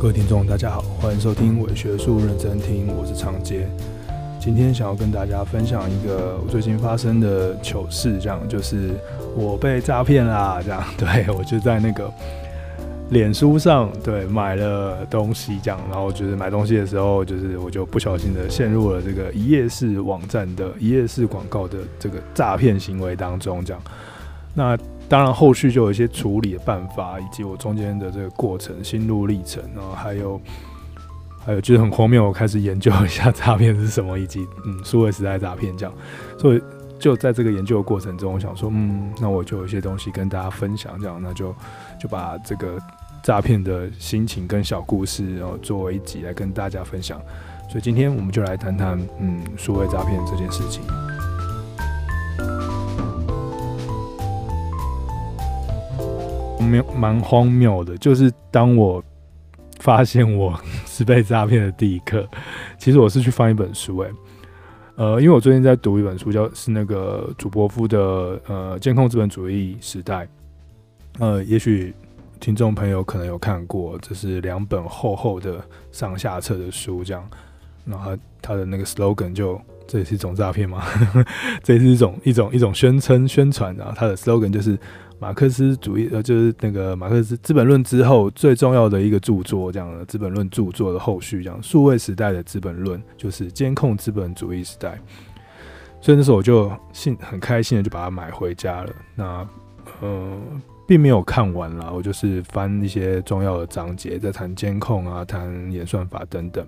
各位听众，大家好，欢迎收听伪学术认真听，我是长杰。今天想要跟大家分享一个我最近发生的糗事，这样就是我被诈骗啦，这样 对，我就在那个脸书上对买了东西，这样，然后就是买东西的时候，就是我就不小心的陷入了这个一页式网站的一页式广告的这个诈骗行为当中，这样，那。当然，后续就有一些处理的办法，以及我中间的这个过程、心路历程，然后还有还有就是很荒谬，我开始研究一下诈骗是什么，以及嗯，数位时代诈骗这样。所以就在这个研究的过程中，我想说，嗯，那我就有一些东西跟大家分享，这样，那就就把这个诈骗的心情跟小故事，然后作为一集来跟大家分享。所以今天我们就来谈谈，嗯，数位诈骗这件事情。蛮蛮荒谬的，就是当我发现我 是被诈骗的第一刻，其实我是去翻一本书，诶，呃，因为我最近在读一本书，叫是那个祖伯夫的呃《监控资本主义时代》，呃，也许听众朋友可能有看过，这是两本厚厚的上下册的书，这样，然后他，的那个 slogan 就这也是一种诈骗吗？这也是一种一种一种宣称宣传，然后他的 slogan 就是。马克思主义呃，就是那个马克思《资本论》之后最重要的一个著作，这样的《资本论》著作的后续，这样数位时代的《资本论》就是监控资本主义时代。所以那时候我就兴很开心的就把它买回家了。那呃，并没有看完啦，我就是翻一些重要的章节，在谈监控啊，谈演算法等等。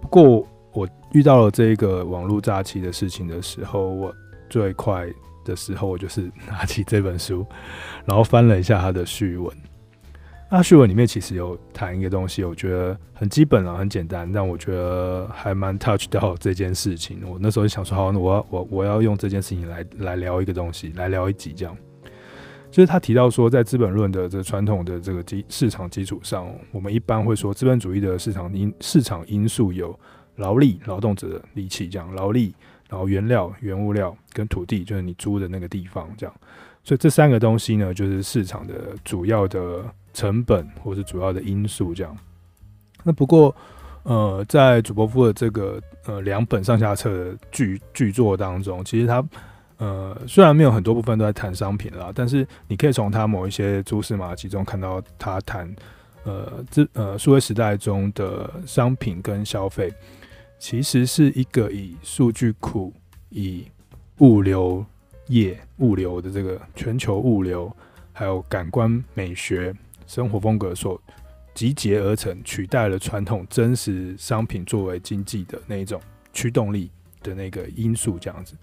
不过我遇到了这个网络诈欺的事情的时候，我最快。的时候，我就是拿起这本书，然后翻了一下他的序文。那序文里面其实有谈一个东西，我觉得很基本啊，很简单，但我觉得还蛮 touch 到这件事情。我那时候就想说，好，我要我我要用这件事情来来聊一个东西，来聊一集这样。就是他提到说，在《资本论》的这传统的这个基市场基础上，我们一般会说，资本主义的市场因市场因素有劳力、劳动者的力气这样，劳力。然后原料、原物料跟土地，就是你租的那个地方，这样。所以这三个东西呢，就是市场的主要的成本或是主要的因素，这样。那不过，呃，在祖伯夫的这个呃两本上下册的巨巨作当中，其实他呃虽然没有很多部分都在谈商品啦，但是你可以从他某一些蛛丝马迹中看到他谈呃这呃数位时代中的商品跟消费。其实是一个以数据库、以物流业、物流的这个全球物流，还有感官美学、生活风格所集结而成，取代了传统真实商品作为经济的那一种驱动力的那个因素，这样子。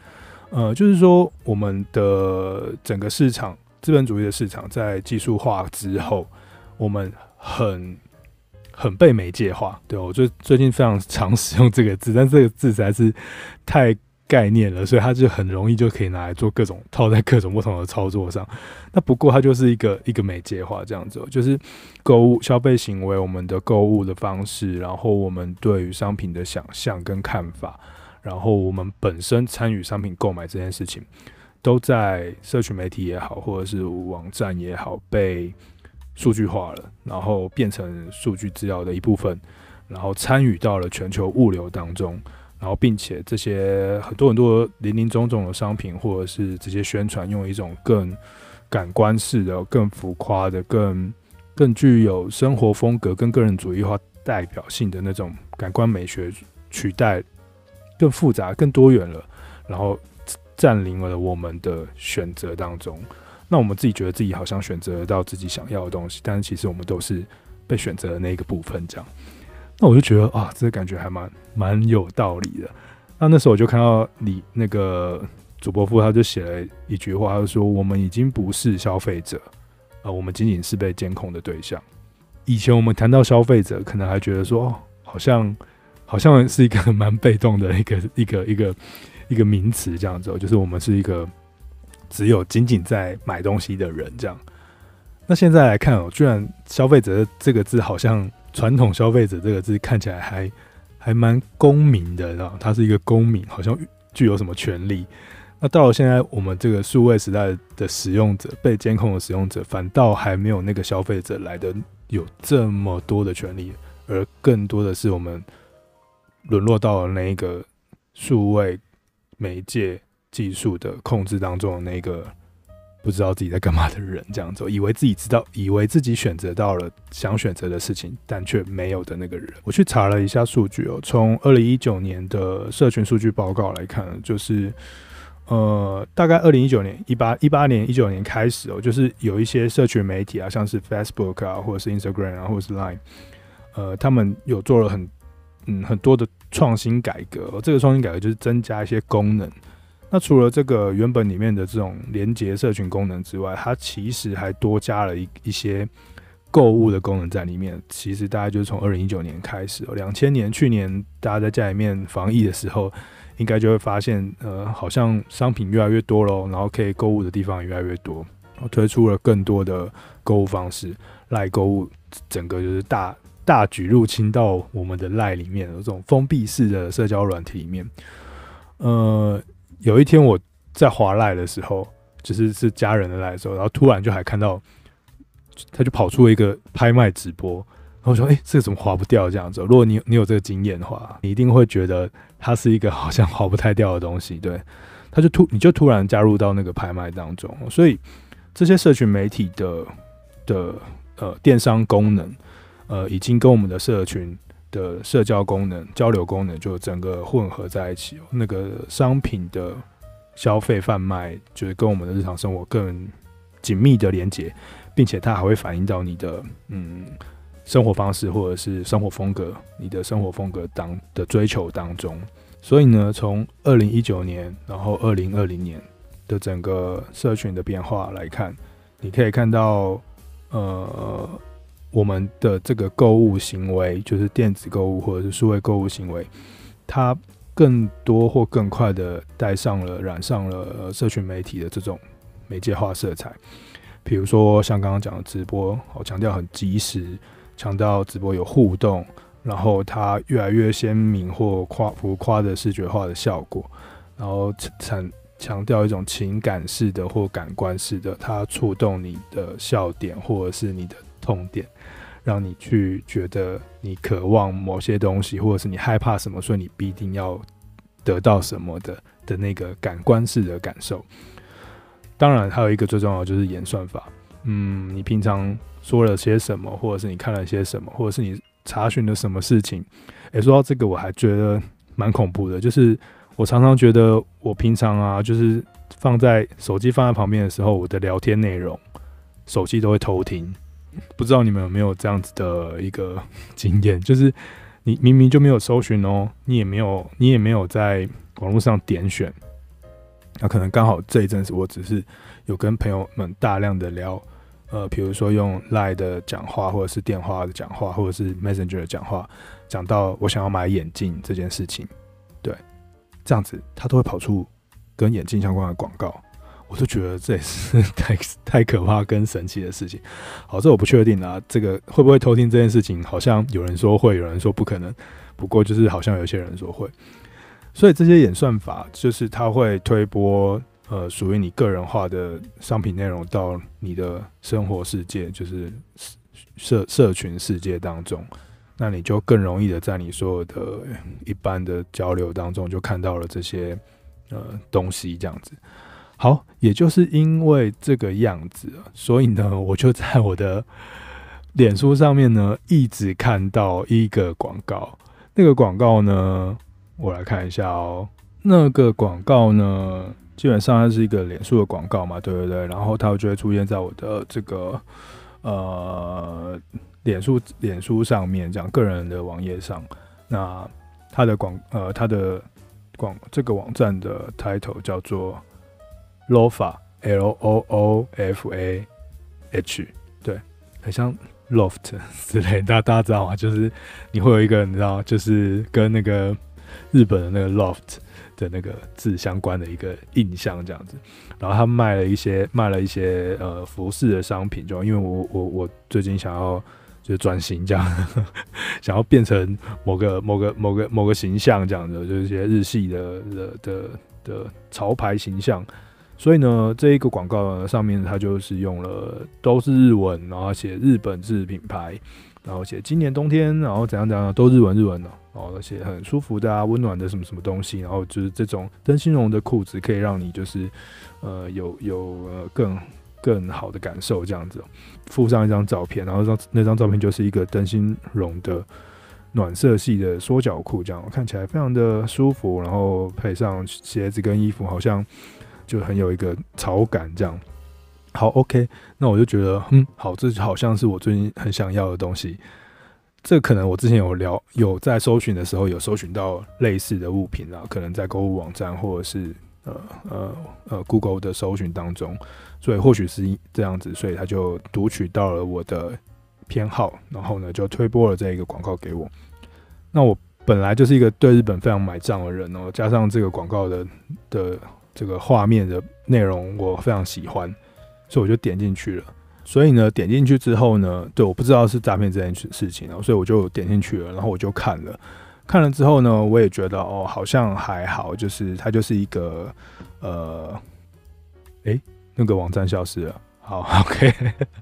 呃，就是说，我们的整个市场，资本主义的市场，在技术化之后，我们很。很被媒介化，对，我最最近非常常使用这个字，但这个字实在是太概念了，所以它就很容易就可以拿来做各种套在各种不同的操作上。那不过它就是一个一个媒介化这样子，就是购物消费行为，我们的购物的方式，然后我们对于商品的想象跟看法，然后我们本身参与商品购买这件事情，都在社群媒体也好，或者是网站也好被。数据化了，然后变成数据资料的一部分，然后参与到了全球物流当中，然后并且这些很多很多林林总总的商品，或者是这些宣传，用一种更感官式的、更浮夸的、更更具有生活风格、跟个人主义化代表性的那种感官美学取代，更复杂、更多元了，然后占领了我们的选择当中。那我们自己觉得自己好像选择到自己想要的东西，但是其实我们都是被选择的那个部分，这样。那我就觉得啊，这个感觉还蛮蛮有道理的。那那时候我就看到你那个祖伯夫，他就写了一句话，他就说：“我们已经不是消费者，啊，我们仅仅是被监控的对象。”以前我们谈到消费者，可能还觉得说，哦好像好像是一个 蛮被动的一个一个一个一个名词，这样子，就是我们是一个。只有仅仅在买东西的人这样，那现在来看哦，居然消费者这个字好像传统消费者这个字看起来还还蛮公民的，然后他是一个公民，好像具有什么权利。那到了现在，我们这个数位时代的使用者，被监控的使用者，反倒还没有那个消费者来的有这么多的权利，而更多的是我们沦落到了那一个数位媒介技术的控制当中的那个。不知道自己在干嘛的人，这样子，以为自己知道，以为自己选择到了想选择的事情，但却没有的那个人。我去查了一下数据哦，从二零一九年的社群数据报告来看，就是呃，大概二零一九年、一八、一八年、一九年开始哦，就是有一些社群媒体啊，像是 Facebook 啊，或者是 Instagram 啊，或者是 Line，呃，他们有做了很嗯很多的创新改革。这个创新改革就是增加一些功能。那除了这个原本里面的这种连接社群功能之外，它其实还多加了一一些购物的功能在里面。其实大概就是从二零一九年开始，两千年去年大家在家里面防疫的时候，应该就会发现，呃，好像商品越来越多喽，然后可以购物的地方也越来越多，推出了更多的购物方式，赖购物整个就是大大举入侵到我们的赖里面，这种封闭式的社交软体里面，呃。有一天我在滑赖的时候，就是是家人的赖的时候，然后突然就还看到，他就跑出了一个拍卖直播，然后说：“哎、这个怎么划不掉这样子？”如果你你有这个经验的话，你一定会觉得它是一个好像划不太掉的东西。对，他就突你就突然加入到那个拍卖当中，所以这些社群媒体的的呃电商功能，呃，已经跟我们的社群。的社交功能、交流功能就整个混合在一起，那个商品的消费贩卖就是跟我们的日常生活更紧密的连接，并且它还会反映到你的嗯生活方式或者是生活风格，你的生活风格当的追求当中。所以呢，从二零一九年，然后二零二零年的整个社群的变化来看，你可以看到呃。我们的这个购物行为，就是电子购物或者是数位购物行为，它更多或更快的带上了、染上了社群媒体的这种媒介化色彩。比如说像刚刚讲的直播，我强调很及时，强调直播有互动，然后它越来越鲜明或夸浮夸的视觉化的效果，然后强强调一种情感式的或感官式的，它触动你的笑点或者是你的痛点。让你去觉得你渴望某些东西，或者是你害怕什么，所以你必定要得到什么的的那个感官式的感受。当然，还有一个最重要的就是演算法。嗯，你平常说了些什么，或者是你看了些什么，或者是你查询了什么事情。诶，说到这个，我还觉得蛮恐怖的，就是我常常觉得我平常啊，就是放在手机放在旁边的时候，我的聊天内容，手机都会偷听。不知道你们有没有这样子的一个 经验，就是你明明就没有搜寻哦，你也没有，你也没有在网络上点选，那可能刚好这一阵子我只是有跟朋友们大量的聊，呃，比如说用 Line 的讲话，或者是电话的讲话，或者是 Messenger 的讲话，讲到我想要买眼镜这件事情，对，这样子他都会跑出跟眼镜相关的广告。我就觉得这也是 太太可怕跟神奇的事情。好，这我不确定啊，这个会不会偷听这件事情？好像有人说会，有人说不可能。不过就是好像有些人说会。所以这些演算法就是它会推播呃属于你个人化的商品内容到你的生活世界，就是社社群世界当中。那你就更容易的在你所有的一般的交流当中就看到了这些呃东西，这样子。好，也就是因为这个样子，所以呢，我就在我的脸书上面呢，一直看到一个广告。那个广告呢，我来看一下哦。那个广告呢，基本上它是一个脸书的广告嘛，对不对？然后它就会出现在我的这个呃脸书脸书上面，这样个人的网页上。那它的广呃它的广这个网站的 title 叫做。Lofa l o o f a H，对，很像 loft 之类，大家大家知道吗？就是你会有一个，你知道，就是跟那个日本的那个 loft 的那个字相关的一个印象这样子。然后他卖了一些卖了一些呃服饰的商品，就因为我我我最近想要就是转型这样，想要变成某个某个某个某个形象这样的，就是一些日系的的的的潮牌形象。所以呢，这一个广告呢上面它就是用了都是日文，然后写日本制品牌，然后写今年冬天，然后怎样怎样都日文日文的，然后写很舒服的啊，温暖的什么什么东西，然后就是这种灯芯绒的裤子可以让你就是呃有有呃更更好的感受这样子，附上一张照片，然后那那张照片就是一个灯芯绒的暖色系的缩脚裤，这样看起来非常的舒服，然后配上鞋子跟衣服，好像。就很有一个潮感，这样好 OK。那我就觉得，嗯，好，这好像是我最近很想要的东西。这可能我之前有聊，有在搜寻的时候有搜寻到类似的物品啊，可能在购物网站或者是呃呃呃 Google 的搜寻当中，所以或许是这样子，所以他就读取到了我的偏好，然后呢就推播了这一个广告给我。那我本来就是一个对日本非常买账的人哦，加上这个广告的的。这个画面的内容我非常喜欢，所以我就点进去了。所以呢，点进去之后呢，对，我不知道是诈骗这件事事情，然后所以我就点进去了，然后我就看了。看了之后呢，我也觉得哦，好像还好，就是它就是一个呃，诶，那个网站消失了。好，OK，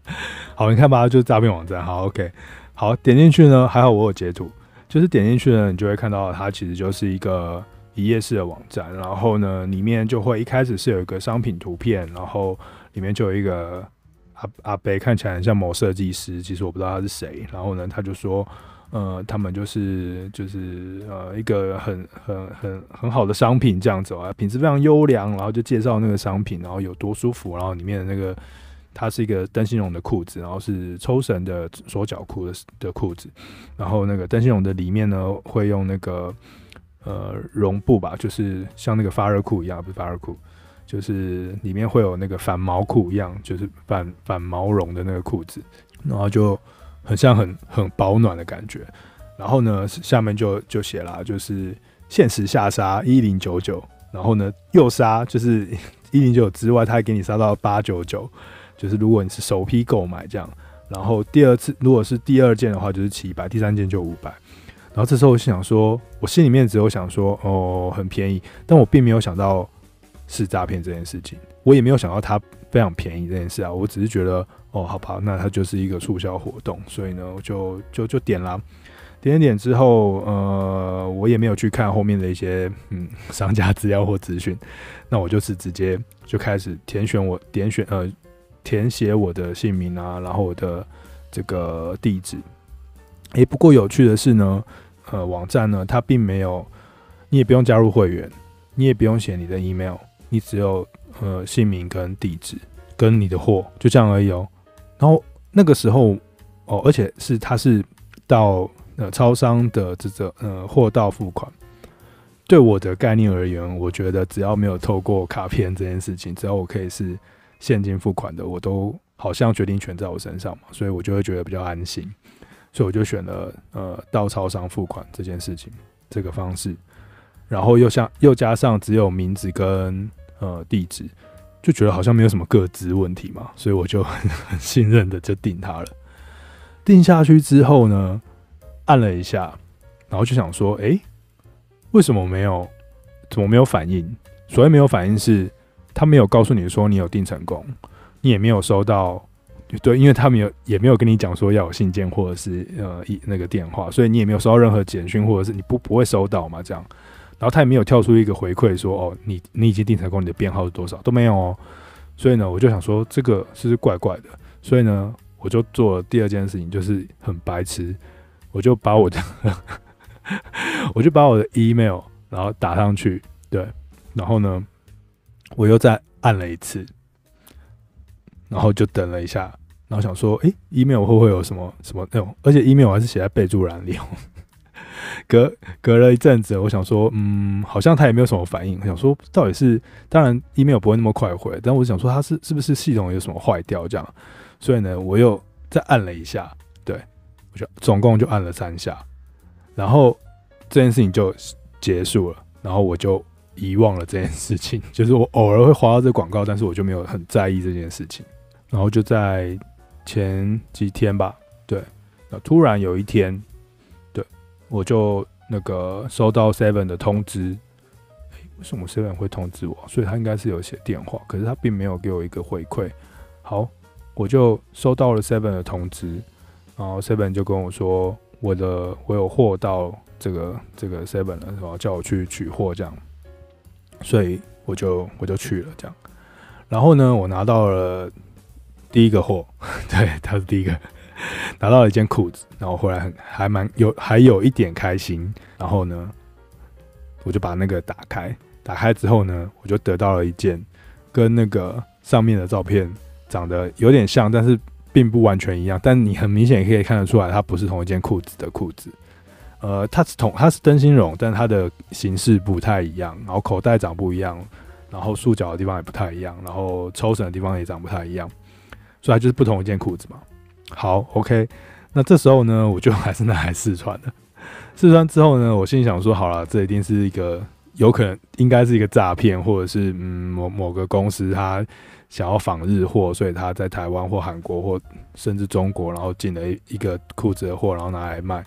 好，你看吧，就是诈骗网站。好，OK，好，点进去呢，还好我有截图，就是点进去呢，你就会看到它其实就是一个。一页式的网站，然后呢，里面就会一开始是有一个商品图片，然后里面就有一个阿阿伯，看起来很像某设计师，其实我不知道他是谁。然后呢，他就说，呃，他们就是就是呃一个很很很很好的商品这样子啊，品质非常优良，然后就介绍那个商品，然后有多舒服，然后里面的那个它是一个灯芯绒的裤子，然后是抽绳的缩脚裤的的裤子，然后那个灯芯绒的里面呢会用那个。呃，绒布吧，就是像那个发热裤一样，不是发热裤，就是里面会有那个反毛裤一样，就是反反毛绒的那个裤子，然后就很像很很保暖的感觉。然后呢，下面就就写了，就是限时下杀一零九九，然后呢又杀，就是 一零九九之外，他还给你杀到八九九，就是如果你是首批购买这样，然后第二次如果是第二件的话就是七百，第三件就五百。然后这时候我想说，我心里面只有想说，哦，很便宜，但我并没有想到是诈骗这件事情，我也没有想到它非常便宜这件事啊，我只是觉得，哦，好吧，那它就是一个促销活动，所以呢，我就就就点了，点一点之后，呃，我也没有去看后面的一些嗯商家资料或资讯，那我就是直接就开始填选我点选呃填写我的姓名啊，然后我的这个地址。诶，不过有趣的是呢，呃，网站呢，它并没有，你也不用加入会员，你也不用写你的 email，你只有呃姓名跟地址跟你的货，就这样而已哦。然后那个时候哦，而且是它是到呃超商的这个呃货到付款。对我的概念而言，我觉得只要没有透过卡片这件事情，只要我可以是现金付款的，我都好像决定权在我身上嘛，所以我就会觉得比较安心。所以我就选了呃到超商付款这件事情这个方式，然后又像又加上只有名字跟呃地址，就觉得好像没有什么个资问题嘛，所以我就很 很信任的就定它了。定下去之后呢，按了一下，然后就想说，哎、为什么没有？怎么没有反应？所谓没有反应是，他没有告诉你说你有订成功，你也没有收到。对，因为他们有也没有跟你讲说要有信件或者是呃一那个电话，所以你也没有收到任何简讯，或者是你不不会收到嘛这样。然后他也没有跳出一个回馈说哦，你你已经订成功，你的编号是多少都没有哦。所以呢，我就想说这个是不是怪怪的？所以呢，我就做了第二件事情，就是很白痴，我就把我的 我就把我的 email 然后打上去，对，然后呢，我又再按了一次。然后就等了一下，然后想说，诶，email 会不会有什么什么那种？而且 email 还是写在备注栏里。隔隔了一阵子，我想说，嗯，好像他也没有什么反应。我想说，到底是，当然 email 不会那么快回，但我想说，他是是不是系统有什么坏掉这样？所以呢，我又再按了一下，对，我就总共就按了三下，然后这件事情就结束了，然后我就遗忘了这件事情，就是我偶尔会滑到这广告，但是我就没有很在意这件事情。然后就在前几天吧，对，那突然有一天，对，我就那个收到 Seven 的通知，为什么 Seven 会通知我？所以他应该是有写电话，可是他并没有给我一个回馈。好，我就收到了 Seven 的通知，然后 Seven 就跟我说，我的我有货到这个这个 Seven 了，然后叫我去取货这样，所以我就我就去了这样。然后呢，我拿到了第一个货，对，他是第一个拿到了一件裤子，然后回来很还蛮有还有一点开心。然后呢，我就把那个打开，打开之后呢，我就得到了一件跟那个上面的照片长得有点像，但是并不完全一样。但你很明显可以看得出来，它不是同一件裤子的裤子。呃，它是同它是灯芯绒，但它的形式不太一样，然后口袋长不一样。然后束脚的地方也不太一样，然后抽绳的地方也长不太一样，所以它就是不同一件裤子嘛。好，OK，那这时候呢，我就还是拿来试穿的。试穿之后呢，我心里想说，好了，这一定是一个有可能应该是一个诈骗，或者是嗯某某个公司他想要仿日货，所以他在台湾或韩国或甚至中国，然后进了一一个裤子的货，然后拿来卖，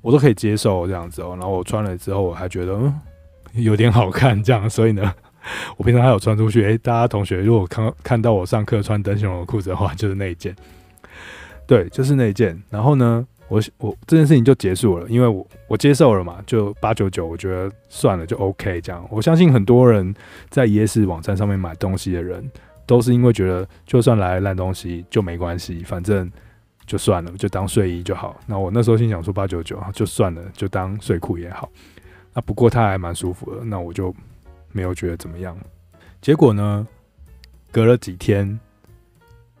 我都可以接受这样子哦。然后我穿了之后，我还觉得嗯有点好看这样，所以呢。我平常还有穿出去，诶、大家同学如果看看到我上课穿灯芯绒裤子的话，就是那一件，对，就是那一件。然后呢，我我这件事情就结束了，因为我我接受了嘛，就八九九，我觉得算了，就 OK 这样。我相信很多人在夜市网站上面买东西的人，都是因为觉得就算来烂东西就没关系，反正就算了，就当睡衣就好。那我那时候心想说八九九就算了，就当睡裤也好。那不过它还蛮舒服的，那我就。没有觉得怎么样，结果呢？隔了几天，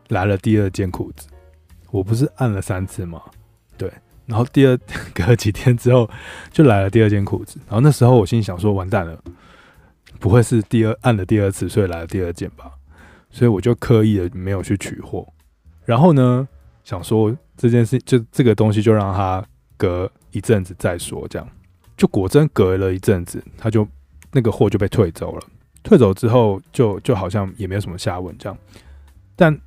来了第二件裤子。我不是按了三次吗？对，然后第二 隔了几天之后，就来了第二件裤子。然后那时候我心里想说：完蛋了，不会是第二按了第二次，所以来了第二件吧？所以我就刻意的没有去取货。然后呢，想说这件事就这个东西就让它隔一阵子再说，这样就果真隔了一阵子，它就。那个货就被退走了，退走之后就就好像也没有什么下文这样，但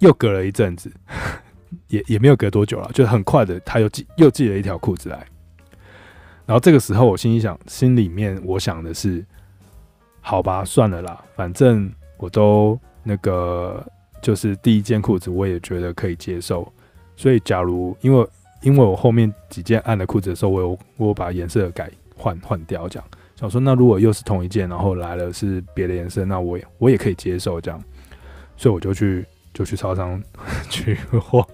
又隔了一阵子，也也没有隔多久了，就很快的他又寄又寄了一条裤子来，然后这个时候我心里想，心里面我想的是，好吧，算了啦，反正我都那个就是第一件裤子我也觉得可以接受，所以假如因为因为我后面几件暗的裤子的时候，我有我把颜色改换换掉这样。想说：“那如果又是同一件，然后来了是别的颜色，那我也我也可以接受这样，所以我就去就去超商 取货，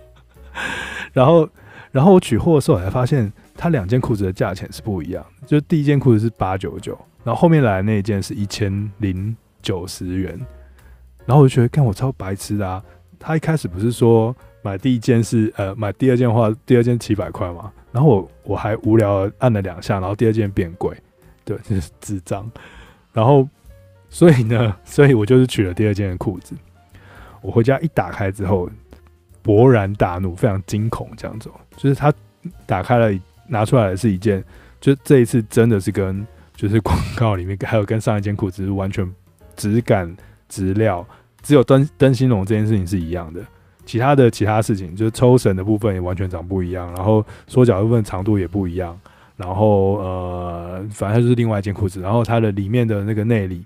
然后然后我取货的时候，我才发现它两件裤子的价钱是不一样，就第一件裤子是八九九，然后后面来的那一件是一千零九十元，然后我就觉得，看我超白痴的啊！他一开始不是说买第一件是呃买第二件的话，第二件七百块嘛，然后我我还无聊按了两下，然后第二件变贵。”对，就是智障。然后，所以呢，所以我就是取了第二件的裤子。我回家一打开之后，勃然大怒，非常惊恐，这样子。就是他打开了，拿出来的是一件，就这一次真的是跟就是 广告里面还有跟上一件裤子是完全质感、质料，只有灯灯芯绒这件事情是一样的，其他的其他事情就是抽绳的部分也完全长不一样，然后缩脚的部分长度也不一样。然后呃，反正就是另外一件裤子，然后它的里面的那个内里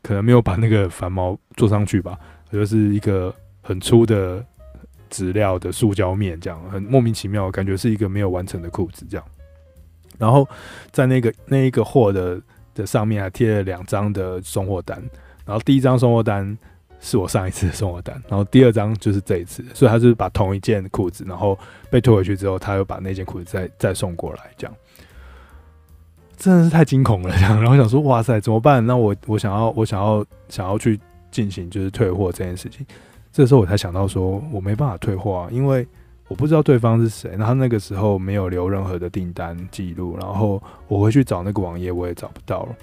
可能没有把那个繁毛做上去吧，就是一个很粗的纸料的塑胶面，这样很莫名其妙，感觉是一个没有完成的裤子这样。然后在那个那一个货的的上面还贴了两张的送货单，然后第一张送货单是我上一次的送货单，然后第二张就是这一次，所以他是把同一件裤子，然后被退回去之后，他又把那件裤子再再送过来这样。真的是太惊恐了，然后想说，哇塞，怎么办？那我我想要，我想要想要去进行就是退货这件事情。这时候我才想到说，我没办法退货啊，因为我不知道对方是谁。然后那个时候没有留任何的订单记录，然后我回去找那个网页，我也找不到了。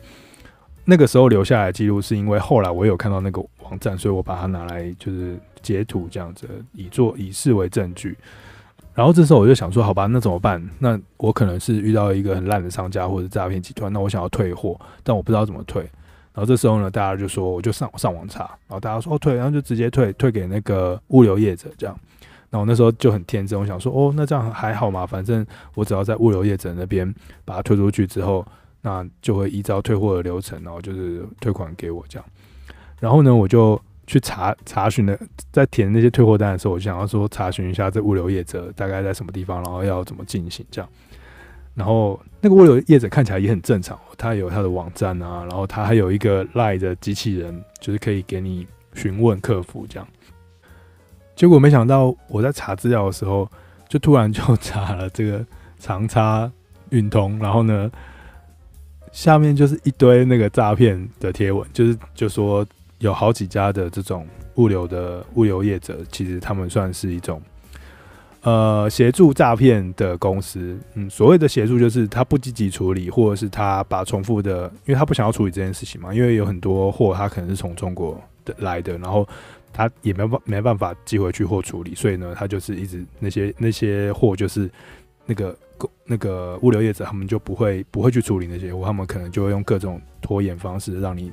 那个时候留下来记录，是因为后来我有看到那个网站，所以我把它拿来就是截图这样子，以做以视为证据。然后这时候我就想说，好吧，那怎么办？那我可能是遇到一个很烂的商家或者诈骗集团，那我想要退货，但我不知道怎么退。然后这时候呢，大家就说，我就上上网查，然后大家说哦退，然后就直接退，退给那个物流业者这样。那我那时候就很天真，我想说哦，那这样还好嘛，反正我只要在物流业者那边把它退出去之后，那就会依照退货的流程，然后就是退款给我这样。然后呢，我就去查查询的，在填那些退货单的时候，我就想要说查询一下这物流业者大概在什么地方，然后要怎么进行这样。然后那个物流业者看起来也很正常，他有他的网站啊，然后他还有一个 LINE 的机器人，就是可以给你询问客服这样。结果没想到我在查资料的时候，就突然就查了这个长差运通，然后呢，下面就是一堆那个诈骗的贴文，就是就说有好几家的这种物流的物流业者，其实他们算是一种。呃，协助诈骗的公司，嗯，所谓的协助就是他不积极处理，或者是他把重复的，因为他不想要处理这件事情嘛，因为有很多货他可能是从中国的来的，然后他也没办没办法寄回去或处理，所以呢，他就是一直那些那些货就是那个那个物流业者他们就不会不会去处理那些货，他们可能就会用各种拖延方式让你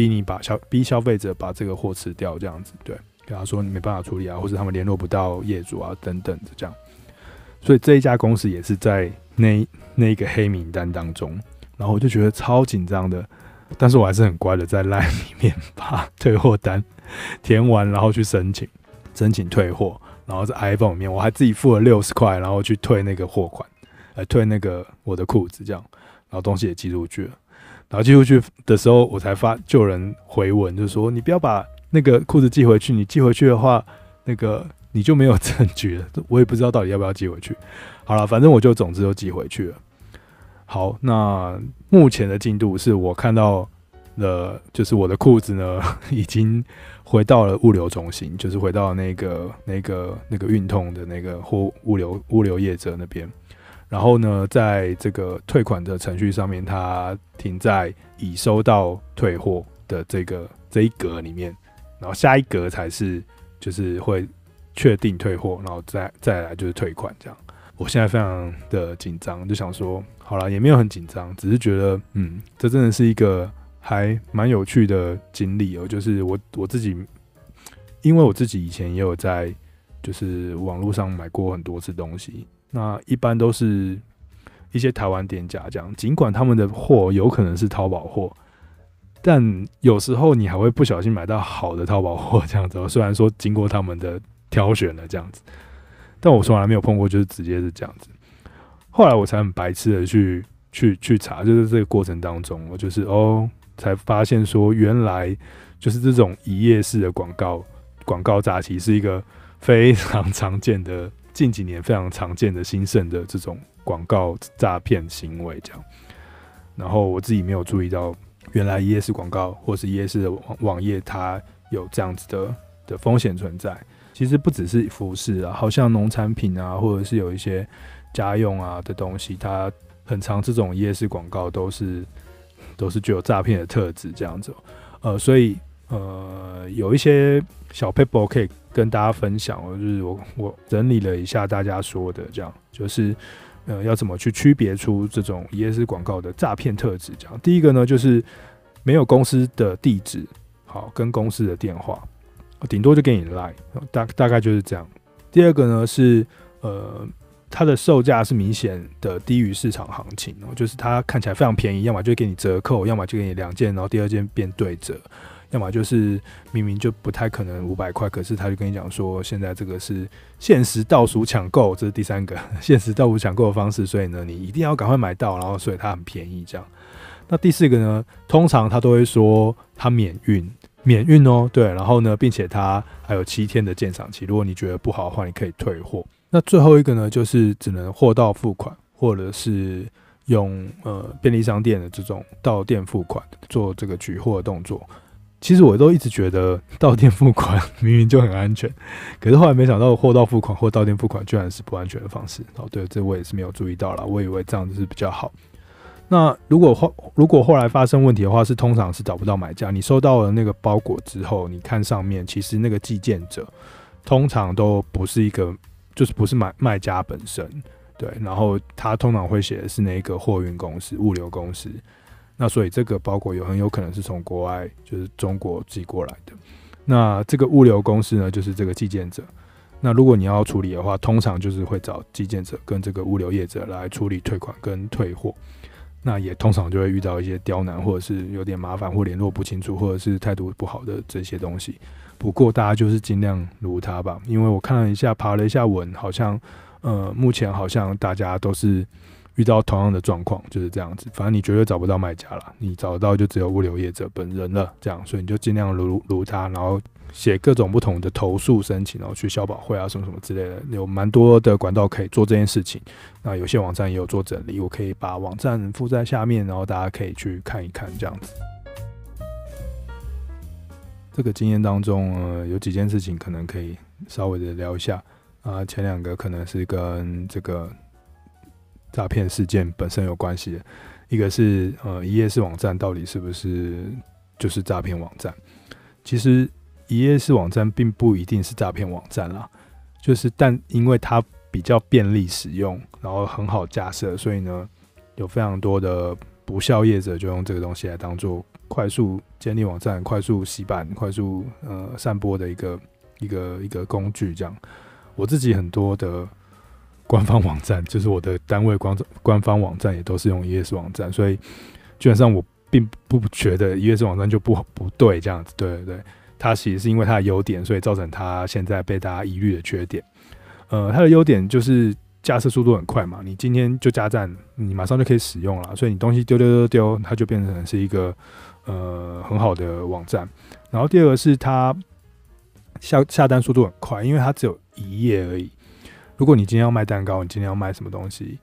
逼你把消逼消费者把这个货吃掉，这样子，对。比方说你没办法处理啊，或者他们联络不到业主啊，等等的这样，所以这一家公司也是在那那一个黑名单当中，然后我就觉得超紧张的，但是我还是很乖的在 LINE 里面把退货单填完，然后去申请申请退货，然后在 iPhone 里面我还自己付了六十块，然后去退那个货款，呃，退那个我的裤子这样，然后东西也寄出去了，然后寄出去的时候我才发就有人回文，就说你不要把。那个裤子寄回去，你寄回去的话，那个你就没有证据了。我也不知道到底要不要寄回去。好了，反正我就总之都寄回去了。好，那目前的进度是我看到了，就是我的裤子呢 已经回到了物流中心，就是回到那个那个那个运通的那个货物流物流业者那边。然后呢，在这个退款的程序上面，它停在已收到退货的这个这一格里面。然后下一格才是，就是会确定退货，然后再再来就是退款这样。我现在非常的紧张，就想说，好了，也没有很紧张，只是觉得，嗯，这真的是一个还蛮有趣的经历哦。就是我我自己，因为我自己以前也有在就是网络上买过很多次东西，那一般都是一些台湾店家这样，尽管他们的货有可能是淘宝货。但有时候你还会不小心买到好的淘宝货这样子，虽然说经过他们的挑选了这样子，但我从来没有碰过，就是直接是这样子。后来我才很白痴的去去去查，就是这个过程当中，我就是哦，才发现说原来就是这种一页式的广告广告扎旗是一个非常常见的，近几年非常常见的兴盛的这种广告诈骗行为这样。然后我自己没有注意到。原来一页式广告或是一页式的网网页，它有这样子的的风险存在。其实不只是服饰啊，好像农产品啊，或者是有一些家用啊的东西，它很常这种一页式广告都是都是具有诈骗的特质这样子。呃，所以呃有一些小 paper 可以跟大家分享，就是我我整理了一下大家说的这样，就是。呃，要怎么去区别出这种 ES 广告的诈骗特质？这样，第一个呢，就是没有公司的地址，好，跟公司的电话，顶多就给你 line，大大概就是这样。第二个呢是，呃，它的售价是明显的低于市场行情哦，就是它看起来非常便宜，要么就给你折扣，要么就给你两件，然后第二件变对折。要么就是明明就不太可能五百块，可是他就跟你讲说，现在这个是限时倒数抢购，这是第三个 限时倒数抢购的方式，所以呢，你一定要赶快买到，然后所以它很便宜这样。那第四个呢，通常他都会说他免运，免运哦，对，然后呢，并且他还有七天的鉴赏期，如果你觉得不好的话，你可以退货。那最后一个呢，就是只能货到付款，或者是用呃便利商店的这种到店付款做这个取货的动作。其实我都一直觉得到店付款明明就很安全，可是后来没想到货到付款或到店付款居然是不安全的方式。哦，对，这我也是没有注意到啦，我以为这样子是比较好。那如果后如果后来发生问题的话，是通常是找不到买家。你收到了那个包裹之后，你看上面，其实那个寄件者通常都不是一个，就是不是买卖家本身，对，然后他通常会写的是那个货运公司、物流公司。那所以这个包裹有很有可能是从国外，就是中国寄过来的。那这个物流公司呢，就是这个寄件者。那如果你要处理的话，通常就是会找寄件者跟这个物流业者来处理退款跟退货。那也通常就会遇到一些刁难，或者是有点麻烦，或联络不清楚，或者是态度不好的这些东西。不过大家就是尽量如他吧，因为我看了一下，爬了一下文，好像呃，目前好像大家都是遇到同样的状况，就是这样子。反正你绝对找不到卖家了，你找到就只有物流业者本人了。这样，所以你就尽量如如他，然后。写各种不同的投诉申请，然后去消保会啊，什么什么之类的，有蛮多的管道可以做这件事情。那有些网站也有做整理，我可以把网站附在下面，然后大家可以去看一看这样子。这个经验当中，呃，有几件事情可能可以稍微的聊一下啊。前两个可能是跟这个诈骗事件本身有关系的，一个是呃，一页式网站到底是不是就是诈骗网站？其实。一页式网站并不一定是诈骗网站啦，就是但因为它比较便利使用，然后很好架设，所以呢，有非常多的不肖业者就用这个东西来当做快速建立网站、快速洗版、快速呃散播的一个一个一个工具。这样，我自己很多的官方网站，就是我的单位官官方网站也都是用一页式网站，所以基本上我并不觉得一页式网站就不不对这样子，对对对。它其实是因为它的优点，所以造成它现在被大家疑虑的缺点。呃，它的优点就是架设速度很快嘛，你今天就加站，你马上就可以使用了，所以你东西丢丢丢丢，它就变成是一个呃很好的网站。然后第二个是它下下单速度很快，因为它只有一页而已。如果你今天要卖蛋糕，你今天要卖什么东西，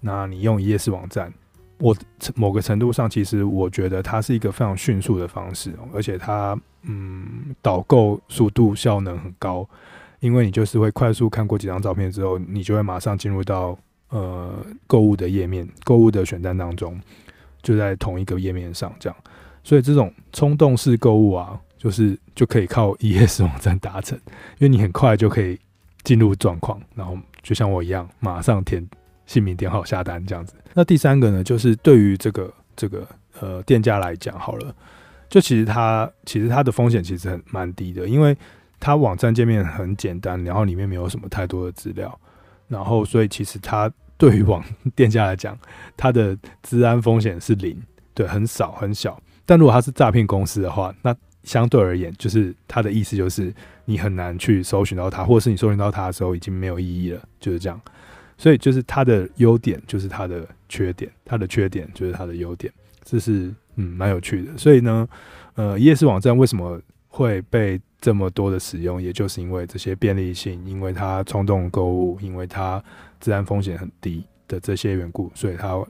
那你用一页式网站。我某个程度上，其实我觉得它是一个非常迅速的方式，而且它嗯导购速度效能很高，因为你就是会快速看过几张照片之后，你就会马上进入到呃购物的页面，购物的选单当中，就在同一个页面上这样，所以这种冲动式购物啊，就是就可以靠一页式网站达成，因为你很快就可以进入状况，然后就像我一样，马上填。姓名点好下单这样子。那第三个呢，就是对于这个这个呃店家来讲，好了，就其实它其实它的风险其实很蛮低的，因为它网站界面很简单，然后里面没有什么太多的资料，然后所以其实它对于网店家来讲，它的资安风险是零，对，很少很小。但如果它是诈骗公司的话，那相对而言，就是它的意思就是你很难去搜寻到它，或者是你搜寻到它的时候已经没有意义了，就是这样。所以就是它的优点，就是它的缺点；它的缺点就是它的优点。这是嗯蛮有趣的。所以呢，呃，夜市网站为什么会被这么多的使用？也就是因为这些便利性，因为它冲动购物，因为它资安风险很低的这些缘故，所以它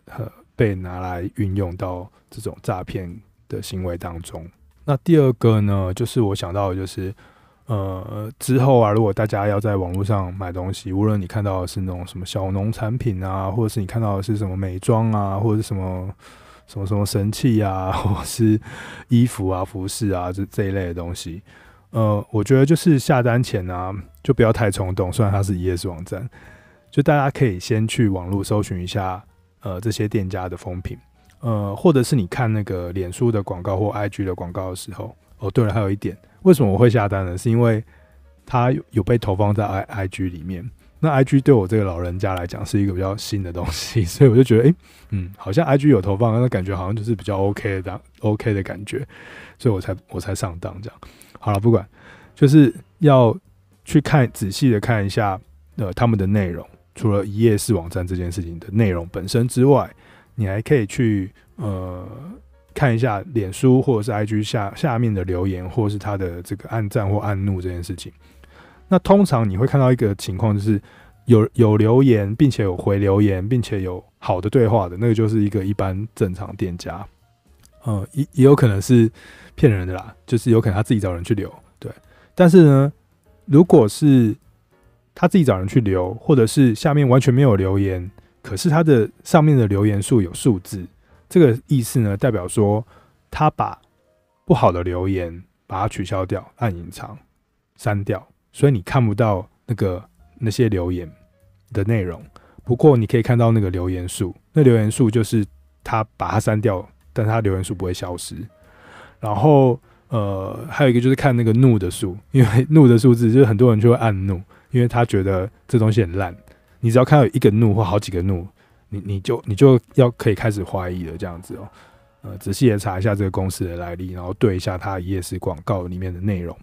被拿来运用到这种诈骗的行为当中。那第二个呢，就是我想到的就是。呃，之后啊，如果大家要在网络上买东西，无论你看到的是那种什么小农产品啊，或者是你看到的是什么美妆啊，或者是什么什么什么神器啊，或是衣服啊、服饰啊，这这一类的东西，呃，我觉得就是下单前啊，就不要太冲动。虽然它是一页式网站，就大家可以先去网络搜寻一下，呃，这些店家的风评，呃，或者是你看那个脸书的广告或 IG 的广告的时候，哦，对了，还有一点。为什么我会下单呢？是因为它有被投放在 I I G 里面。那 I G 对我这个老人家来讲是一个比较新的东西，所以我就觉得，诶，嗯，好像 I G 有投放，那感觉好像就是比较 OK 的 OK 的感觉，所以我才我才上当这样。好了，不管，就是要去看仔细的看一下呃他们的内容，除了一页式网站这件事情的内容本身之外，你还可以去呃。看一下脸书或者是 IG 下下面的留言，或者是他的这个按赞或按怒这件事情。那通常你会看到一个情况，就是有有留言，并且有回留言，并且有好的对话的那个，就是一个一般正常店家。嗯，也也有可能是骗人的啦，就是有可能他自己找人去留。对，但是呢，如果是他自己找人去留，或者是下面完全没有留言，可是他的上面的留言数有数字。这个意思呢，代表说他把不好的留言把它取消掉，按隐藏、删掉，所以你看不到那个那些留言的内容。不过你可以看到那个留言数，那留言数就是他把它删掉，但他留言数不会消失。然后呃，还有一个就是看那个怒的数，因为怒的数字就是很多人就会按怒，因为他觉得这东西很烂。你只要看到一个怒或好几个怒。你你就你就要可以开始怀疑了，这样子哦。呃，仔细的查一下这个公司的来历，然后对一下它一页式广告里面的内容，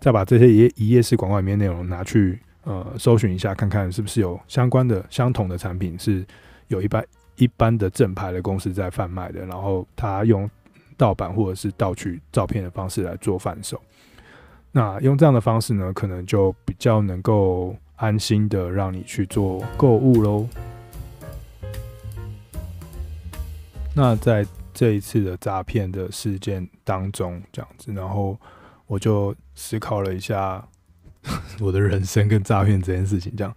再把这些一一页式广告里面内容拿去呃搜寻一下，看看是不是有相关的相同的产品是有一般一般的正牌的公司在贩卖的，然后他用盗版或者是盗取照片的方式来做贩售。那用这样的方式呢，可能就比较能够安心的让你去做购物喽。那在这一次的诈骗的事件当中，这样子，然后我就思考了一下我的人生跟诈骗这件事情，这样，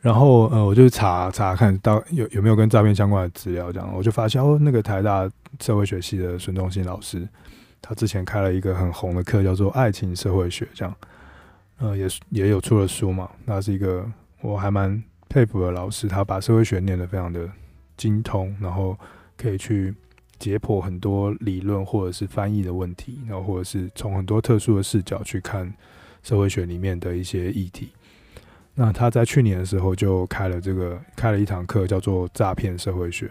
然后呃，我就查查看到有有没有跟诈骗相关的资料，这样，我就发现哦，那个台大社会学系的孙中信老师，他之前开了一个很红的课，叫做《爱情社会学》，这样，呃，也也有出了书嘛，那是一个我还蛮佩服的老师，他把社会学念得非常的精通，然后可以去。解剖很多理论或者是翻译的问题，然后或者是从很多特殊的视角去看社会学里面的一些议题。那他在去年的时候就开了这个开了一堂课，叫做诈骗社会学。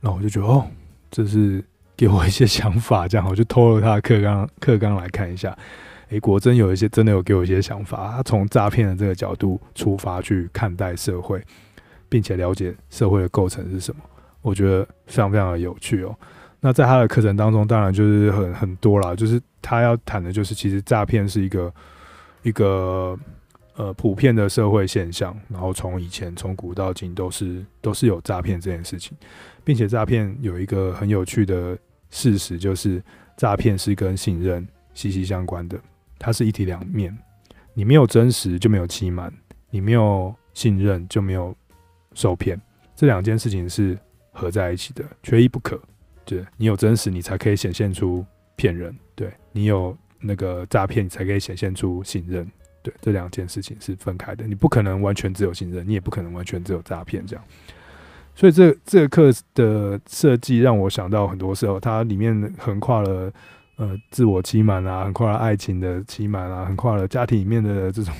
然后我就觉得哦，这是给我一些想法，这样我就偷了他的课纲课纲来看一下。诶，果真有一些真的有给我一些想法。他从诈骗的这个角度出发去看待社会，并且了解社会的构成是什么。我觉得非常非常的有趣哦。那在他的课程当中，当然就是很很多啦，就是他要谈的，就是其实诈骗是一个一个呃普遍的社会现象，然后从以前从古到今都是都是有诈骗这件事情，并且诈骗有一个很有趣的事实，就是诈骗是跟信任息息相关的，它是一体两面，你没有真实就没有欺瞒，你没有信任就没有受骗，这两件事情是。合在一起的，缺一不可。对，你有真实，你才可以显现出骗人；对，你有那个诈骗，你才可以显现出信任。对，这两件事情是分开的。你不可能完全只有信任，你也不可能完全只有诈骗。这样，所以这这个课的设计让我想到很多时候，它里面横跨了呃自我欺瞒啊，横跨了爱情的欺瞒啊，横跨了家庭里面的这种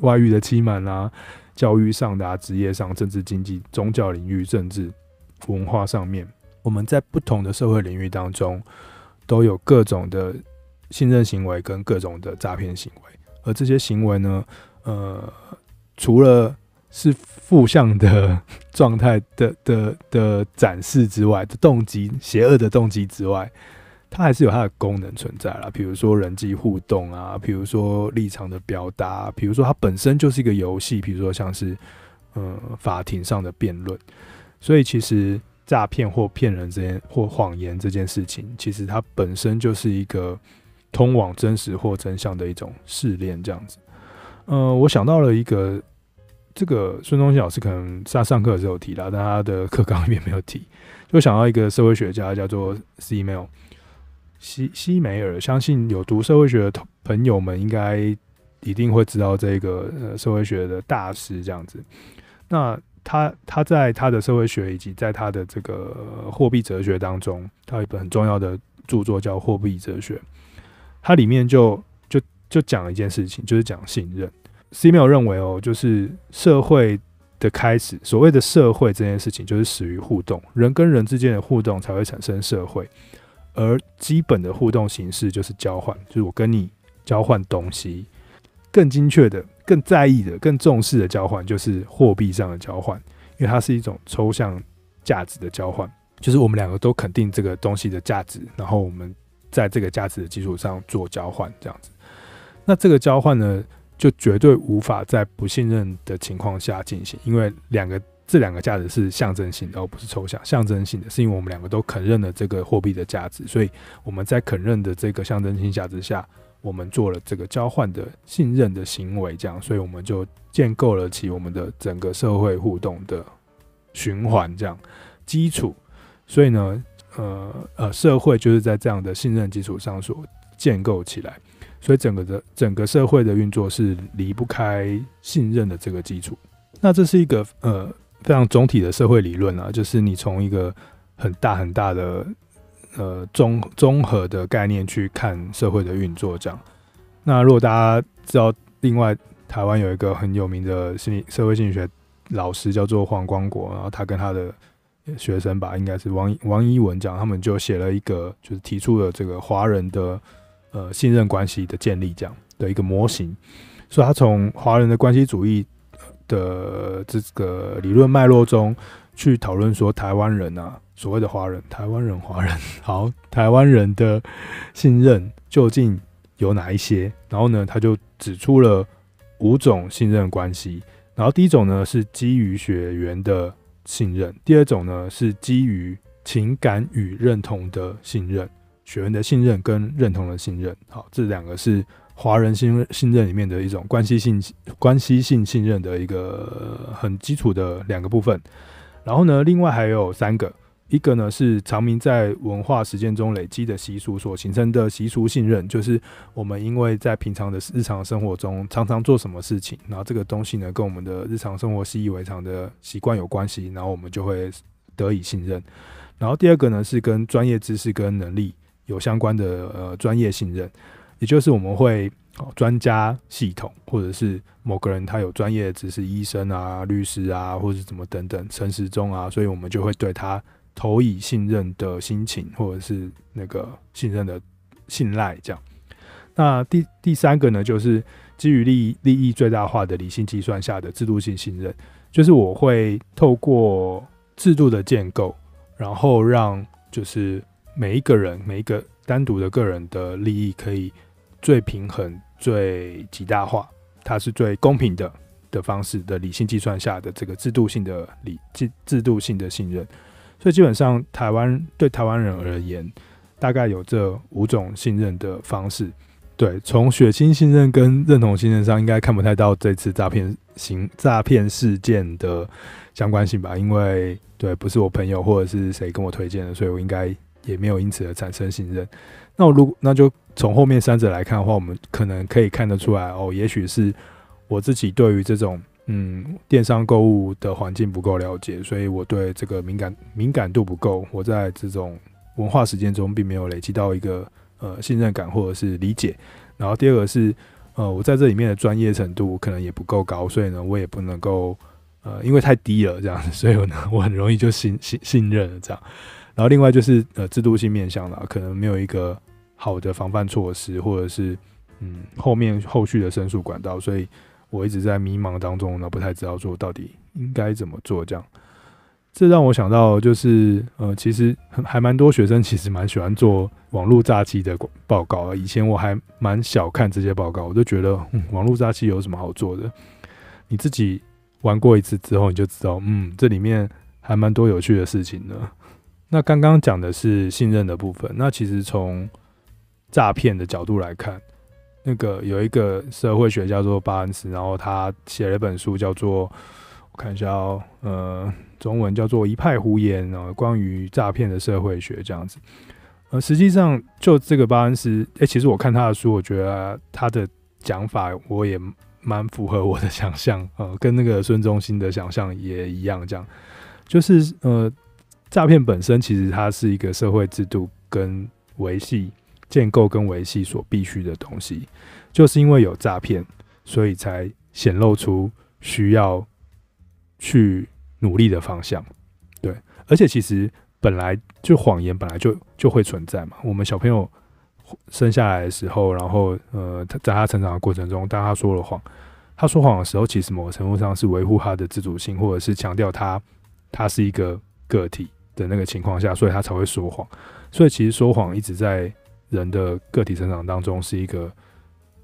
外遇的欺瞒啊，教育上的啊，职业上，政治经济、宗教领域、政治。文化上面，我们在不同的社会领域当中，都有各种的信任行为跟各种的诈骗行为，而这些行为呢，呃，除了是负向的状态的的的展示之外，的动机邪恶的动机之外，它还是有它的功能存在啦。比如说人际互动啊，比如说立场的表达，比如说它本身就是一个游戏，比如说像是呃法庭上的辩论。所以，其实诈骗或骗人这件或谎言这件事情，其实它本身就是一个通往真实或真相的一种试炼，这样子。呃，我想到了一个，这个孙中信老师可能在上课的时候提到，但他的课纲里面没有提。就想到一个社会学家叫做西梅尔，西西梅尔，相信有读社会学的朋友们应该一定会知道这个呃社会学的大师这样子。那他他在他的社会学以及在他的这个货币哲学当中，他有一本很重要的著作叫《货币哲学》，它里面就就就讲了一件事情，就是讲信任。Simmel 认为哦，就是社会的开始，所谓的社会这件事情，就是始于互动，人跟人之间的互动才会产生社会，而基本的互动形式就是交换，就是我跟你交换东西，更精确的。更在意的、更重视的交换，就是货币上的交换，因为它是一种抽象价值的交换，就是我们两个都肯定这个东西的价值，然后我们在这个价值的基础上做交换，这样子。那这个交换呢，就绝对无法在不信任的情况下进行，因为两个这两个价值是象征性的，而不是抽象。象征性的是因为我们两个都肯认了这个货币的价值，所以我们在肯认的这个象征性价值下。我们做了这个交换的信任的行为，这样，所以我们就建构了起我们的整个社会互动的循环这样基础。所以呢，呃呃，社会就是在这样的信任基础上所建构起来。所以整个的整个社会的运作是离不开信任的这个基础。那这是一个呃非常总体的社会理论啊，就是你从一个很大很大的。呃，综综合的概念去看社会的运作，这样。那如果大家知道，另外台湾有一个很有名的心理社会心理学老师叫做黄光国，然后他跟他的学生吧，应该是王王一文讲，他们就写了一个，就是提出了这个华人的呃信任关系的建立这样的一个模型。所以他从华人的关系主义的这个理论脉络中去讨论说，台湾人啊，所谓的华人，台湾人华人，好，台湾人的信任究竟有哪一些？然后呢，他就指出了五种信任关系。然后第一种呢是基于血缘的信任，第二种呢是基于情感与认同的信任，血缘的信任跟认同的信任。好，这两个是。华人信信任里面的一种关系性关系性信任的一个很基础的两个部分，然后呢，另外还有三个，一个呢是常民在文化实践中累积的习俗所形成的习俗信任，就是我们因为在平常的日常生活中常常做什么事情，然后这个东西呢跟我们的日常生活习以为常的习惯有关系，然后我们就会得以信任。然后第二个呢是跟专业知识跟能力有相关的呃专业信任。也就是我们会哦，专家系统，或者是某个人他有专业的知识，医生啊、律师啊，或者怎么等等，陈时中啊，所以我们就会对他投以信任的心情，或者是那个信任的信赖这样。那第第三个呢，就是基于利益利益最大化的理性计算下的制度性信任，就是我会透过制度的建构，然后让就是每一个人每一个单独的个人的利益可以。最平衡、最极大化，它是最公平的的方式的理性计算下的这个制度性的理制制度性的信任，所以基本上台湾对台湾人而言，大概有这五种信任的方式。对，从血亲信任跟认同信任上，应该看不太到这次诈骗行诈骗事件的相关性吧？因为对，不是我朋友或者是谁跟我推荐的，所以我应该也没有因此而产生信任。那我如那就。从后面三者来看的话，我们可能可以看得出来哦，也许是我自己对于这种嗯电商购物的环境不够了解，所以我对这个敏感敏感度不够，我在这种文化实践中并没有累积到一个呃信任感或者是理解。然后第二个是呃我在这里面的专业程度可能也不够高，所以呢我也不能够呃因为太低了这样，所以呢我很容易就信信信任了这样。然后另外就是呃制度性面向了，可能没有一个。好的防范措施，或者是嗯后面后续的申诉管道，所以我一直在迷茫当中呢，不太知道说到底应该怎么做。这样，这让我想到就是呃，其实还蛮多学生其实蛮喜欢做网络诈欺的报告。以前我还蛮小看这些报告，我就觉得，网络诈欺有什么好做的？你自己玩过一次之后，你就知道，嗯，这里面还蛮多有趣的事情的。那刚刚讲的是信任的部分，那其实从诈骗的角度来看，那个有一个社会学叫做巴恩斯，然后他写了一本书叫做我看一下哦，呃，中文叫做《一派胡言》啊，关于诈骗的社会学这样子。呃，实际上就这个巴恩斯，诶，其实我看他的书，我觉得他的讲法我也蛮符合我的 想象，呃，跟那个孙中兴的想象也一样，这样就是呃，诈骗本身其实它是一个社会制度跟维系。建构跟维系所必须的东西，就是因为有诈骗，所以才显露出需要去努力的方向。对，而且其实本来就谎言本来就就会存在嘛。我们小朋友生下来的时候，然后呃，他在他成长的过程中，当他说了谎，他说谎的时候，其实某个程度上是维护他的自主性，或者是强调他他是一个个体的那个情况下，所以他才会说谎。所以其实说谎一直在。人的个体成长当中是一个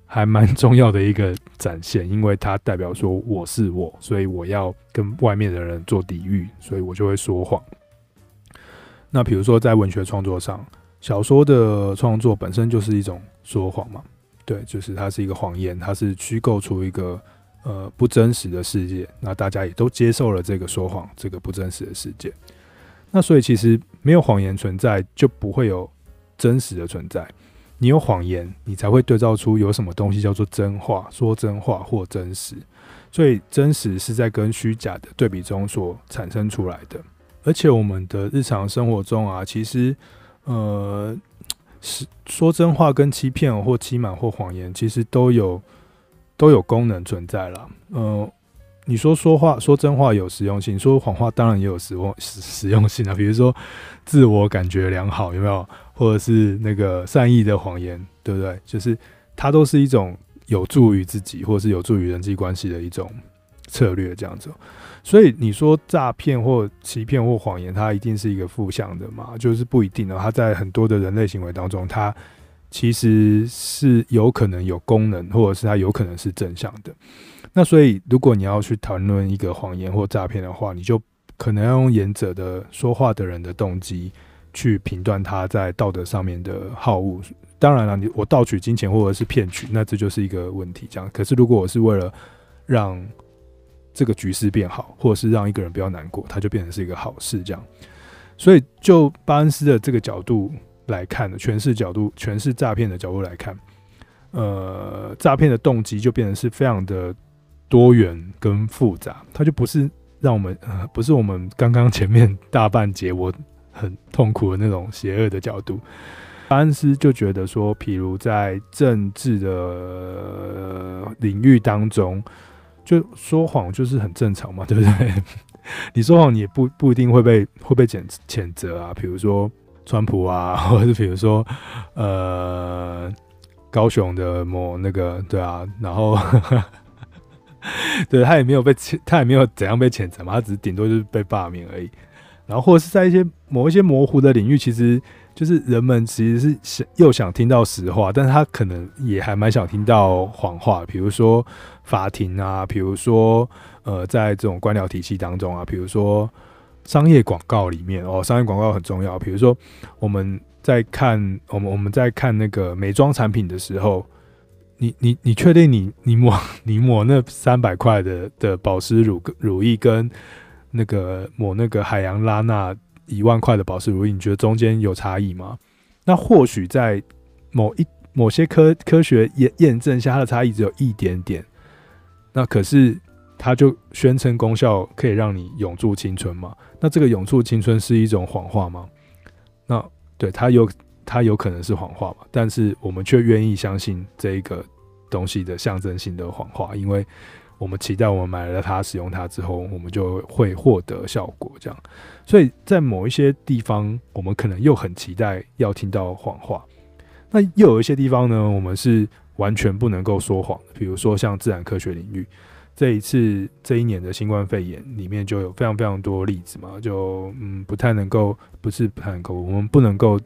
还蛮重要的一个展现，因为它代表说我是我，所以我要跟外面的人做抵御，所以我就会说谎。那比如说在文学创作上，小说的创作本身就是一种说谎嘛，对，就是它是一个谎言，它是虚构出一个呃不真实的世界，那大家也都接受了这个说谎，这个不真实的世界。那所以其实没有谎言存在，就不会有。真实的存在，你有谎言，你才会对照出有什么东西叫做真话，说真话或真实。所以真实是在跟虚假的对比中所产生出来的。而且我们的日常生活中啊，其实呃，是说真话跟欺骗或欺瞒或谎言，其实都有都有功能存在了。呃，你说说话说真话有实用性，说谎话当然也有实用实实用性啊。比如说自我感觉良好有没有，或者是那个善意的谎言，对不对？就是它都是一种有助于自己，或者是有助于人际关系的一种策略，这样子。所以你说诈骗或欺骗或谎言，它一定是一个负向的嘛？就是不一定哦。它在很多的人类行为当中，它其实是有可能有功能，或者是它有可能是正向的。那所以，如果你要去谈论一个谎言或诈骗的话，你就可能要用言者的说话的人的动机去评断他在道德上面的好恶。当然了，你我盗取金钱或者是骗取，那这就是一个问题。这样，可是如果我是为了让这个局势变好，或者是让一个人不要难过，它就变成是一个好事。这样，所以就巴恩斯的这个角度来看的诠释角度，诠释诈骗的角度来看，呃，诈骗的动机就变成是非常的。多元跟复杂，它就不是让我们呃，不是我们刚刚前面大半节我很痛苦的那种邪恶的角度。巴恩斯就觉得说，譬如在政治的领域当中，就说谎就是很正常嘛，对不对？你说谎你也不不一定会被会被谴谴责啊，比如说川普啊，或者是比如说呃高雄的某那个对啊，然后。对，他也没有被谴，他也没有怎样被谴责嘛，他只是顶多就是被罢免而已。然后或者是在一些某一些模糊的领域，其实就是人们其实是想又想听到实话，但是他可能也还蛮想听到谎话，比如说法庭啊，比如说呃，在这种官僚体系当中啊，比如说商业广告里面哦，商业广告很重要。比如说我们在看我们我们在看那个美妆产品的时候。你你你确定你你抹 你抹那三百块的的保湿乳乳液跟那个抹那个海洋拉娜一万块的保湿乳液，你觉得中间有差异吗？那或许在某一某些科科学验验证下，它的差异只有一点点。那可是它就宣称功效可以让你永驻青春嘛？那这个永驻青春是一种谎话吗？那对它有。它有可能是谎话嘛，但是我们却愿意相信这一个东西的象征性的谎话，因为我们期待我们买了它、使用它之后，我们就会获得效果。这样，所以在某一些地方，我们可能又很期待要听到谎话。那又有一些地方呢，我们是完全不能够说谎的。比如说像自然科学领域，这一次这一年的新冠肺炎里面就有非常非常多例子嘛，就嗯不太能够，不是不太能够，我们不能够。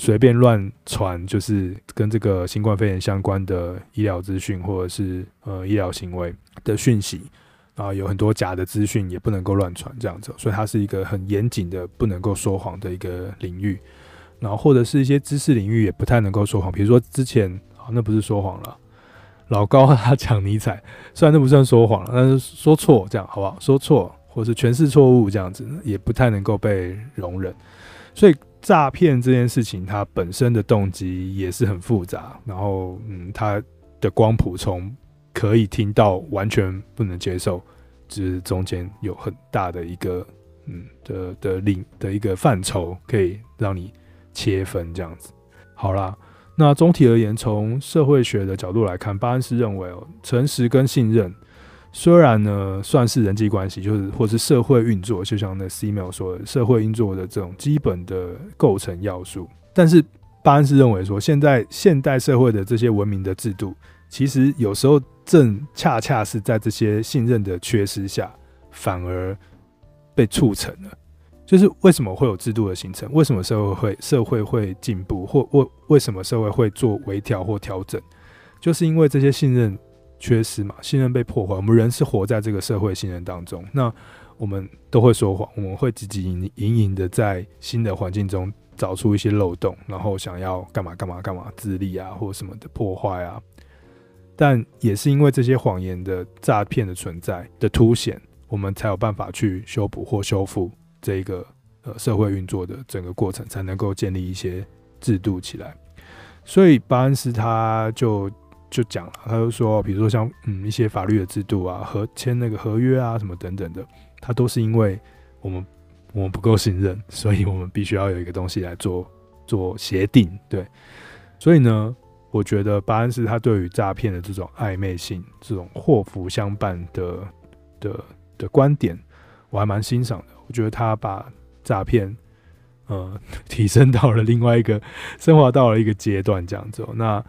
随便乱传，就是跟这个新冠肺炎相关的医疗资讯，或者是呃医疗行为的讯息啊，有很多假的资讯，也不能够乱传这样子，所以它是一个很严谨的不能够说谎的一个领域。然后或者是一些知识领域也不太能够说谎，比如说之前啊，那不是说谎了，老高他讲尼采，虽然那不算说谎了，但是说错这样好不好？说错或是诠释错误这样子，也不太能够被容忍，所以。诈骗这件事情，它本身的动机也是很复杂。然后，嗯，它的光谱从可以听到完全不能接受，就是中间有很大的一个，嗯的的领的一个范畴，可以让你切分这样子。好啦，那总体而言，从社会学的角度来看，巴恩斯认为哦，诚实跟信任。虽然呢，算是人际关系，就是或是社会运作，就像那 C-mail 说的，社会运作的这种基本的构成要素。但是巴恩斯认为说，现在现代社会的这些文明的制度，其实有时候正恰恰是在这些信任的缺失下，反而被促成了。就是为什么会有制度的形成？为什么社会会社会会进步？或为为什么社会会做微调或调整？就是因为这些信任。缺失嘛，信任被破坏。我们人是活在这个社会信任当中，那我们都会说谎，我们会汲汲营营的在新的环境中找出一些漏洞，然后想要干嘛干嘛干嘛自立啊，或什么的破坏啊。但也是因为这些谎言的诈骗的存在的凸显，我们才有办法去修补或修复这个呃社会运作的整个过程，才能够建立一些制度起来。所以巴恩斯他就。就讲了，他就说，比如说像嗯一些法律的制度啊，和签那个合约啊什么等等的，他都是因为我们我们不够信任，所以我们必须要有一个东西来做做协定，对。所以呢，我觉得巴恩斯他对于诈骗的这种暧昧性、这种祸福相伴的的的观点，我还蛮欣赏的。我觉得他把诈骗，呃，提升到了另外一个，升华到了一个阶段，这样子。那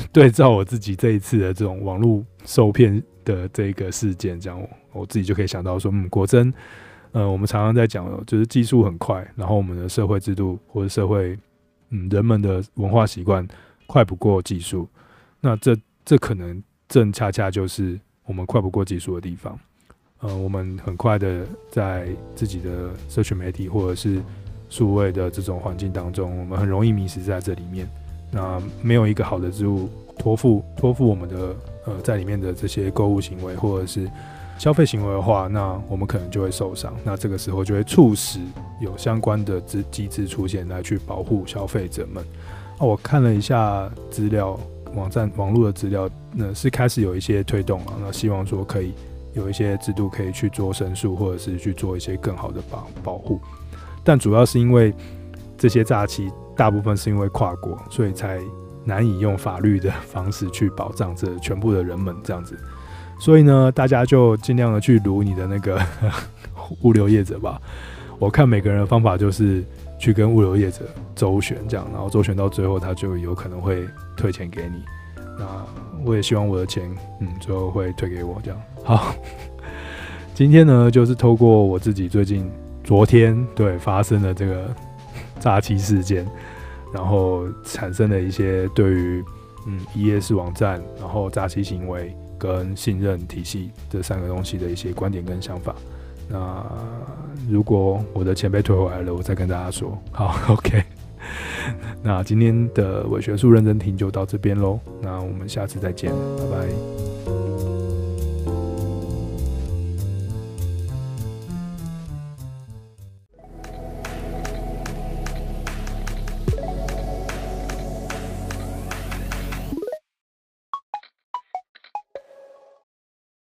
对照我自己这一次的这种网络受骗的这个事件，这样我，我自己就可以想到说，嗯，果真，呃，我们常常在讲，就是技术很快，然后我们的社会制度或者社会，嗯，人们的文化习惯快不过技术，那这这可能正恰恰就是我们快不过技术的地方。呃，我们很快的在自己的社群媒体或者是数位的这种环境当中，我们很容易迷失在这里面。那没有一个好的制度托付托付我们的呃在里面的这些购物行为或者是消费行为的话，那我们可能就会受伤。那这个时候就会促使有相关的机机制出现来去保护消费者们。那我看了一下资料，网站网络的资料，那是开始有一些推动了。那希望说可以。有一些制度可以去做申诉，或者是去做一些更好的保保护，但主要是因为这些诈欺大部分是因为跨国，所以才难以用法律的方式去保障这全部的人们这样子。所以呢，大家就尽量的去卢你的那个 物流业者吧。我看每个人的方法就是去跟物流业者周旋这样，然后周旋到最后，他就有可能会退钱给你。那我也希望我的钱，嗯，最后会退给我这样。好，今天呢，就是透过我自己最近昨天对发生的这个诈欺事件，然后产生了一些对于嗯一页式网站，然后诈欺行为跟信任体系这三个东西的一些观点跟想法。那如果我的钱被退回来了，我再跟大家说。好，OK。那今天的伪学术认真听就到这边喽，那我们下次再见，拜拜。